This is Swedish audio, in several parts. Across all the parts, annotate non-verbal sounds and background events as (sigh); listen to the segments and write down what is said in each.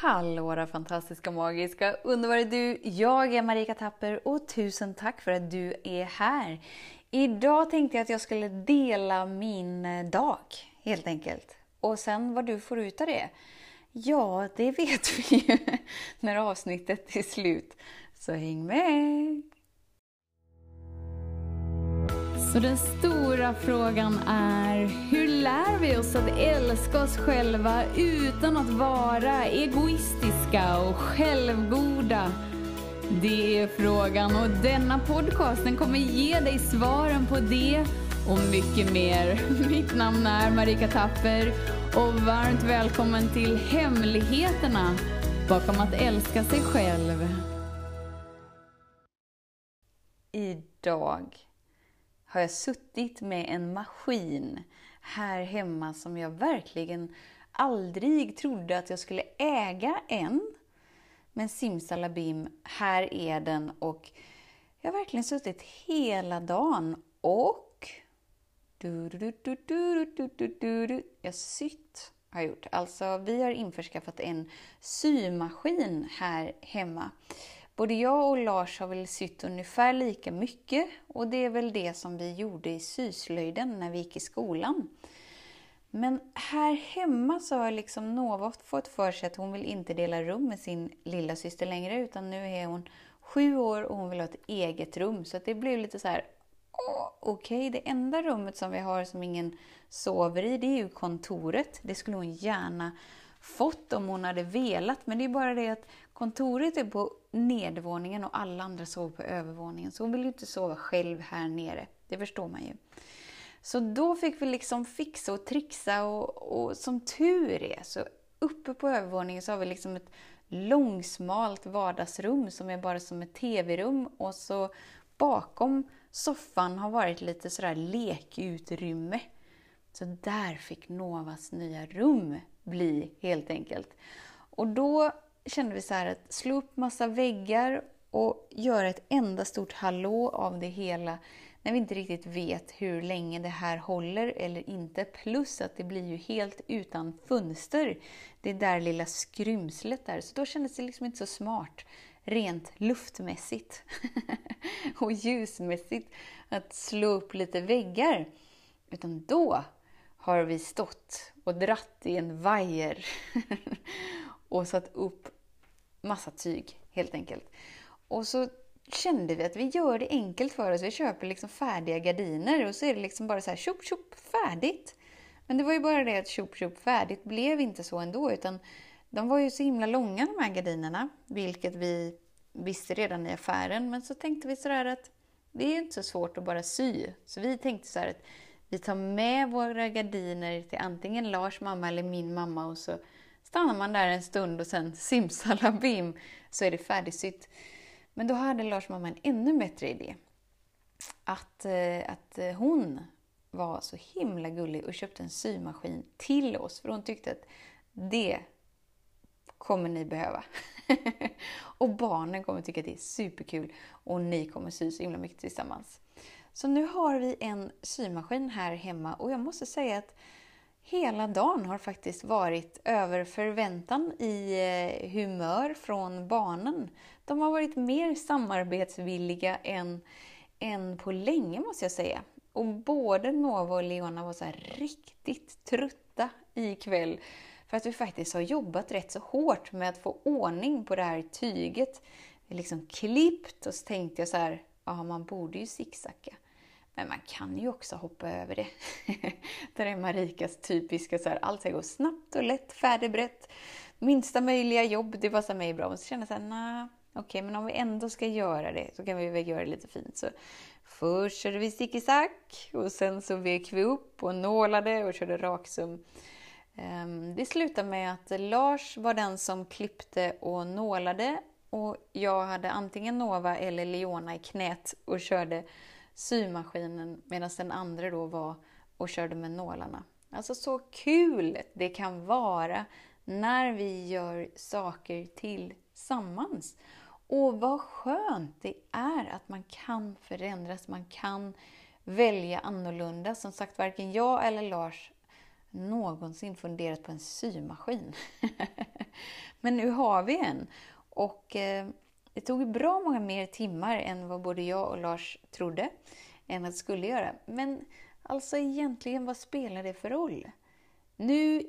Hallå där fantastiska, magiska, underbara du! Jag är Marika Tapper och tusen tack för att du är här. Idag tänkte jag att jag skulle dela min eh, dag, helt enkelt. Och sen vad du får ut av det. Ja, det (laughs) vet vi ju när avsnittet är slut. Så häng med! Så den stora frågan är, hur lär vi oss att älska oss själva utan att vara egoistiska och självgoda? Det är frågan och denna podcast den kommer ge dig svaren på det och mycket mer. (laughs) Mitt namn är Marika Tapper och varmt välkommen till Hemligheterna bakom att älska sig själv. Idag har jag suttit med en maskin här hemma som jag verkligen aldrig trodde att jag skulle äga än. Men simsalabim, här är den och jag har verkligen suttit hela dagen och jag sytt har jag gjort. Alltså vi har införskaffat en symaskin här hemma. Både jag och Lars har väl sytt ungefär lika mycket och det är väl det som vi gjorde i syslöjden när vi gick i skolan. Men här hemma så har liksom Nova fått för sig att hon vill inte dela rum med sin lilla syster längre utan nu är hon sju år och hon vill ha ett eget rum. Så det blev lite så här, okej, okay, det enda rummet som vi har som ingen sover i det är ju kontoret. Det skulle hon gärna fått om hon hade velat. Men det är bara det att kontoret är på nedervåningen och alla andra sover på övervåningen. Så hon vill ju inte sova själv här nere. Det förstår man ju. Så då fick vi liksom fixa och trixa och, och som tur är så uppe på övervåningen så har vi liksom ett långsmalt vardagsrum som är bara som ett tv-rum och så bakom soffan har varit lite sådär lekutrymme. Så där fick Novas nya rum bli helt enkelt. Och då kände vi så här att slå upp massa väggar och göra ett enda stort hallå av det hela när vi inte riktigt vet hur länge det här håller eller inte. Plus att det blir ju helt utan fönster. Det där lilla skrymslet där. Så då kändes det liksom inte så smart rent luftmässigt (laughs) och ljusmässigt att slå upp lite väggar. Utan då har vi stått och dratt i en vajer (laughs) och satt upp massa tyg helt enkelt. Och så kände vi att vi gör det enkelt för oss. Vi köper liksom färdiga gardiner och så är det liksom bara så här tjopp tjopp färdigt. Men det var ju bara det att tjopp tjopp färdigt blev inte så ändå utan de var ju så himla långa de här gardinerna, vilket vi visste redan i affären. Men så tänkte vi sådär att det är inte så svårt att bara sy. Så vi tänkte så att vi tar med våra gardiner till antingen Lars mamma eller min mamma och så stannar man där en stund och sen simsalabim så är det färdigsytt. Men då hade Lars mamma en ännu bättre idé. Att, eh, att eh, hon var så himla gullig och köpte en symaskin till oss för hon tyckte att det kommer ni behöva. (laughs) och barnen kommer tycka att det är superkul och ni kommer sy så himla mycket tillsammans. Så nu har vi en symaskin här hemma och jag måste säga att hela dagen har faktiskt varit över förväntan i eh, humör från barnen. De har varit mer samarbetsvilliga än, än på länge måste jag säga. Och både Nova och Leona var så riktigt trötta ikväll för att vi faktiskt har jobbat rätt så hårt med att få ordning på det här tyget. Vi liksom klippt och så tänkte jag så här, ja man borde ju zigzacka. Men man kan ju också hoppa över det. (laughs) det är Marikas typiska så här, allt ska gå snabbt och lätt, färdigbrett. Minsta möjliga jobb, det passar mig bra. Och så känner jag såhär, nej, okej, okay, men om vi ändå ska göra det så kan vi väl göra det lite fint. Så först körde vi stick i sack och sen så vek vi upp och nålade och körde raksum. Ehm, det slutade med att Lars var den som klippte och nålade och jag hade antingen Nova eller Leona i knät och körde symaskinen medan den andra då var och körde med nålarna. Alltså så kul det kan vara när vi gör saker tillsammans. Och vad skönt det är att man kan förändras, man kan välja annorlunda. Som sagt, varken jag eller Lars någonsin funderat på en symaskin. (laughs) Men nu har vi en. Och eh, det tog bra många mer timmar än vad både jag och Lars trodde än att det skulle göra. Men alltså egentligen, vad spelar det för roll? Nu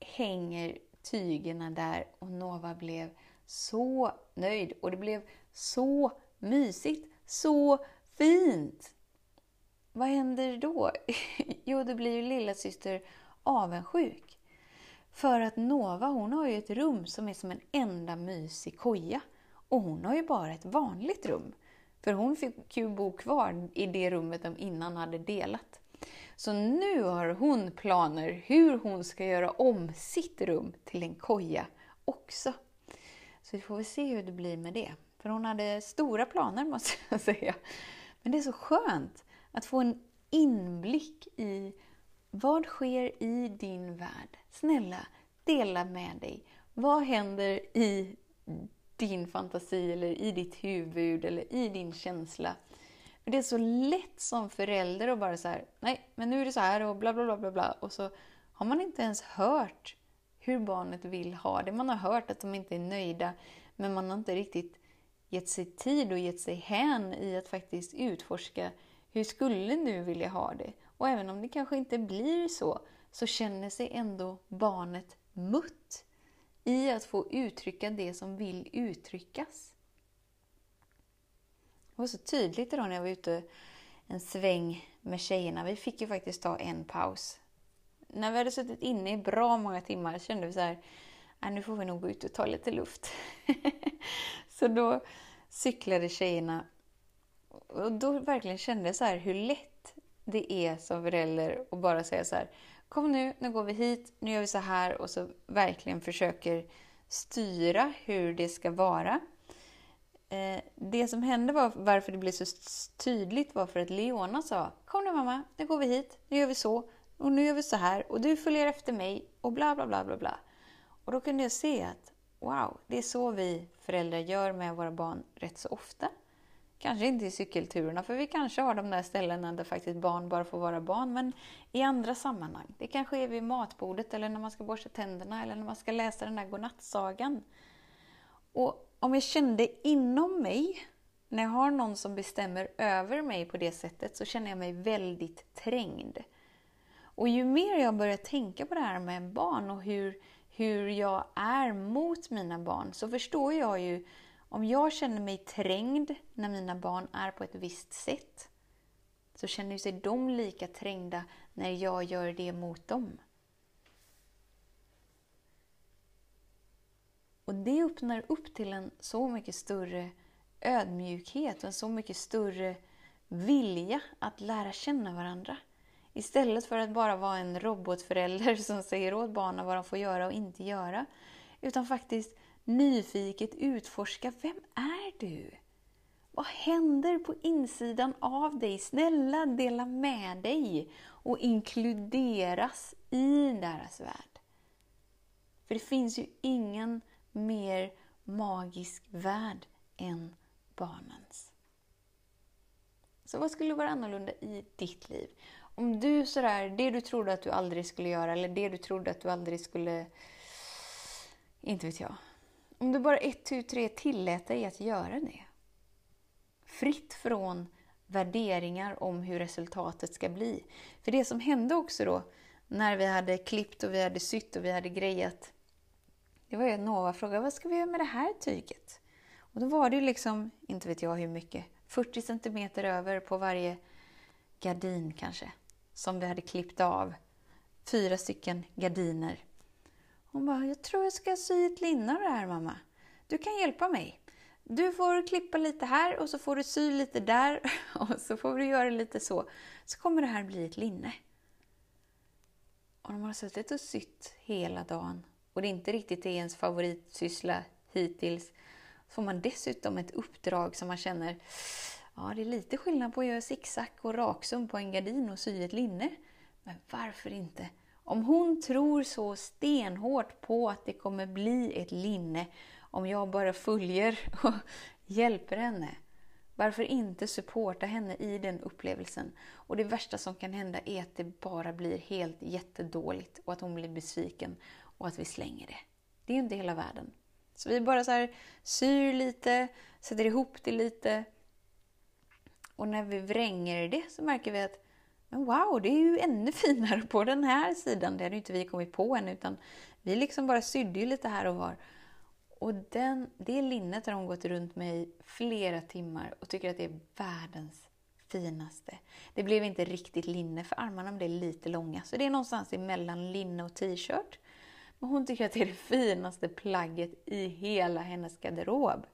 hänger tygerna där och Nova blev så nöjd och det blev så mysigt, så fint. Vad händer då? (laughs) jo, då blir ju lillasyster avundsjuk. För att Nova hon har ju ett rum som är som en enda mysig koja. Och hon har ju bara ett vanligt rum. För hon fick ju bo kvar i det rummet de innan hade delat. Så nu har hon planer hur hon ska göra om sitt rum till en koja också. Så vi får väl se hur det blir med det. För hon hade stora planer måste (laughs) jag säga. Men det är så skönt att få en inblick i vad sker i din värld. Snälla, dela med dig. Vad händer i din fantasi eller i ditt huvud eller i din känsla? Men det är så lätt som förälder att bara så här, nej, men nu är det så här och bla bla bla bla bla. Och så har man inte ens hört hur barnet vill ha det. Man har hört att de inte är nöjda, men man har inte riktigt gett sig tid och gett sig hän i att faktiskt utforska hur skulle du vilja ha det? Och även om det kanske inte blir så, så känner sig ändå barnet mutt i att få uttrycka det som vill uttryckas. Det var så tydligt idag när jag var ute en sväng med tjejerna. Vi fick ju faktiskt ta en paus. När vi hade suttit inne i bra många timmar kände vi så här, äh, nu får vi nog gå ut och ta lite luft. (laughs) så då cyklade tjejerna och då verkligen kände jag så här hur lätt det är som förälder att bara säga så här, kom nu, nu går vi hit, nu gör vi så här och så verkligen försöker styra hur det ska vara. Eh, det som hände var, varför det blev så tydligt var för att Leona sa Kom nu mamma, nu går vi hit, nu gör vi så, och nu gör vi så här, och du följer efter mig, och bla bla bla bla bla. Och då kunde jag se att wow, det är så vi föräldrar gör med våra barn rätt så ofta. Kanske inte i cykelturerna, för vi kanske har de där ställena där faktiskt barn bara får vara barn, men i andra sammanhang. Det kanske är vid matbordet, eller när man ska borsta tänderna, eller när man ska läsa den där godnattsagan. Och om jag kände inom mig, när jag har någon som bestämmer över mig på det sättet, så känner jag mig väldigt trängd. Och ju mer jag börjar tänka på det här med barn och hur, hur jag är mot mina barn, så förstår jag ju om jag känner mig trängd när mina barn är på ett visst sätt, så känner sig de lika trängda när jag gör det mot dem. Och det öppnar upp till en så mycket större ödmjukhet och en så mycket större vilja att lära känna varandra. Istället för att bara vara en robotförälder (laughs) som säger åt barnen vad de får göra och inte göra. Utan faktiskt nyfiket utforska, vem är du? Vad händer på insidan av dig? Snälla dela med dig och inkluderas i deras värld. För det finns ju ingen mer magisk värld än barnens. Så vad skulle vara annorlunda i ditt liv? Om du sådär, det du trodde att du aldrig skulle göra eller det du trodde att du aldrig skulle... Inte vet jag. Om du bara ett, tu, tre tillät dig att göra det. Fritt från värderingar om hur resultatet ska bli. För det som hände också då, när vi hade klippt och vi hade sytt och vi hade grejat, det var ju att Nova frågade vad ska vi göra med det här tyget? Och då var det ju liksom, inte vet jag hur mycket, 40 centimeter över på varje gardin kanske, som vi hade klippt av. Fyra stycken gardiner. Hon bara, jag tror jag ska sy ett linne av det här mamma. Du kan hjälpa mig. Du får klippa lite här och så får du sy lite där (laughs) och så får du göra lite så. Så kommer det här bli ett linne. Och de har suttit och sytt hela dagen och det är inte riktigt är ens favoritsyssla hittills, så får man dessutom ett uppdrag som man känner, ja det är lite skillnad på att göra zigzag och raksum på en gardin och sy ett linne. Men varför inte? Om hon tror så stenhårt på att det kommer bli ett linne, om jag bara följer och hjälper henne, Varför inte supporta henne i den upplevelsen? Och det värsta som kan hända är att det bara blir helt jättedåligt och att hon blir besviken och att vi slänger det. Det är ju inte hela världen. Så vi bara så här syr lite, sätter ihop det lite. Och när vi vränger det så märker vi att men wow, det är ju ännu finare på den här sidan. Det hade ju inte vi kommit på än, utan vi liksom bara sydde ju lite här och var. Och den, det linnet har hon gått runt med i flera timmar och tycker att det är världens finaste. Det blev inte riktigt linne för armarna blev lite långa, så det är någonstans emellan linne och t-shirt. Men hon tycker att det är det finaste plagget i hela hennes garderob.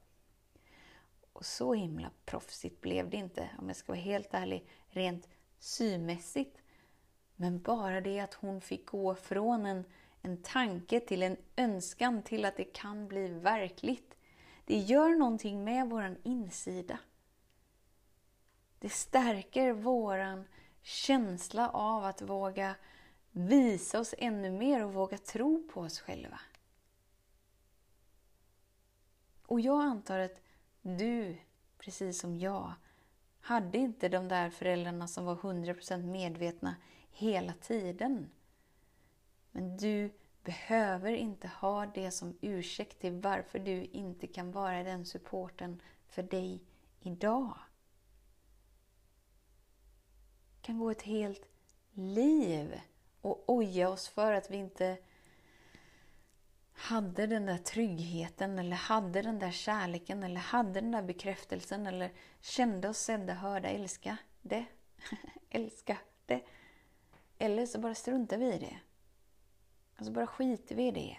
Och så himla proffsigt blev det inte, om jag ska vara helt ärlig, rent symässigt. Men bara det att hon fick gå från en, en tanke till en önskan till att det kan bli verkligt. Det gör någonting med vår insida. Det stärker vår känsla av att våga visa oss ännu mer och våga tro på oss själva. Och jag antar att du, precis som jag, hade inte de där föräldrarna som var 100% medvetna hela tiden. Men du behöver inte ha det som ursäkt till varför du inte kan vara den supporten för dig idag. Vi kan gå ett helt liv och oja oss för att vi inte hade den där tryggheten eller hade den där kärleken eller hade den där bekräftelsen eller kände oss sedda, hörda, älskade. älskade. (laughs) Eller så bara struntar vi i det. Alltså bara skiter vi i det.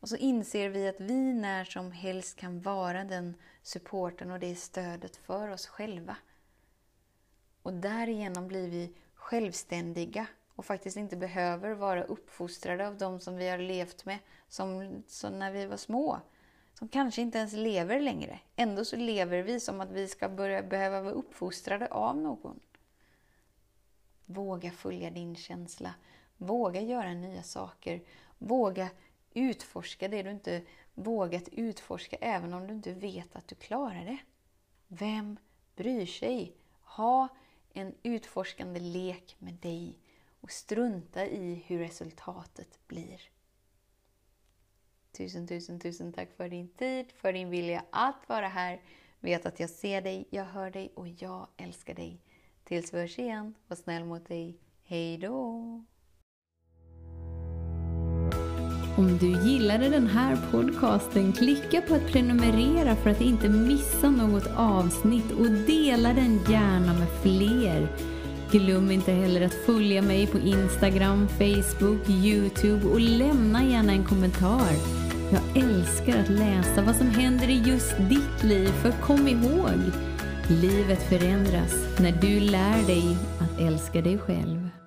Och så inser vi att vi när som helst kan vara den supporten och det stödet för oss själva. Och därigenom blir vi självständiga och faktiskt inte behöver vara uppfostrade av de som vi har levt med som, som när vi var små. Som kanske inte ens lever längre. Ändå så lever vi som att vi ska börja behöva vara uppfostrade av någon. Våga följa din känsla. Våga göra nya saker. Våga utforska det du inte vågat utforska även om du inte vet att du klarar det. Vem bryr sig? Ha en utforskande lek med dig och strunta i hur resultatet blir. Tusen, tusen, tusen tack för din tid, för din vilja att vara här. Vet att jag ser dig, jag hör dig och jag älskar dig. Tills vi hörs igen, var snäll mot dig. Hej då! Om du gillade den här podcasten, klicka på att prenumerera för att inte missa något avsnitt och dela den gärna med fler. Glöm inte heller att följa mig på Instagram, Facebook, Youtube och lämna gärna en kommentar. Jag älskar att läsa vad som händer i just ditt liv, för kom ihåg, livet förändras när du lär dig att älska dig själv.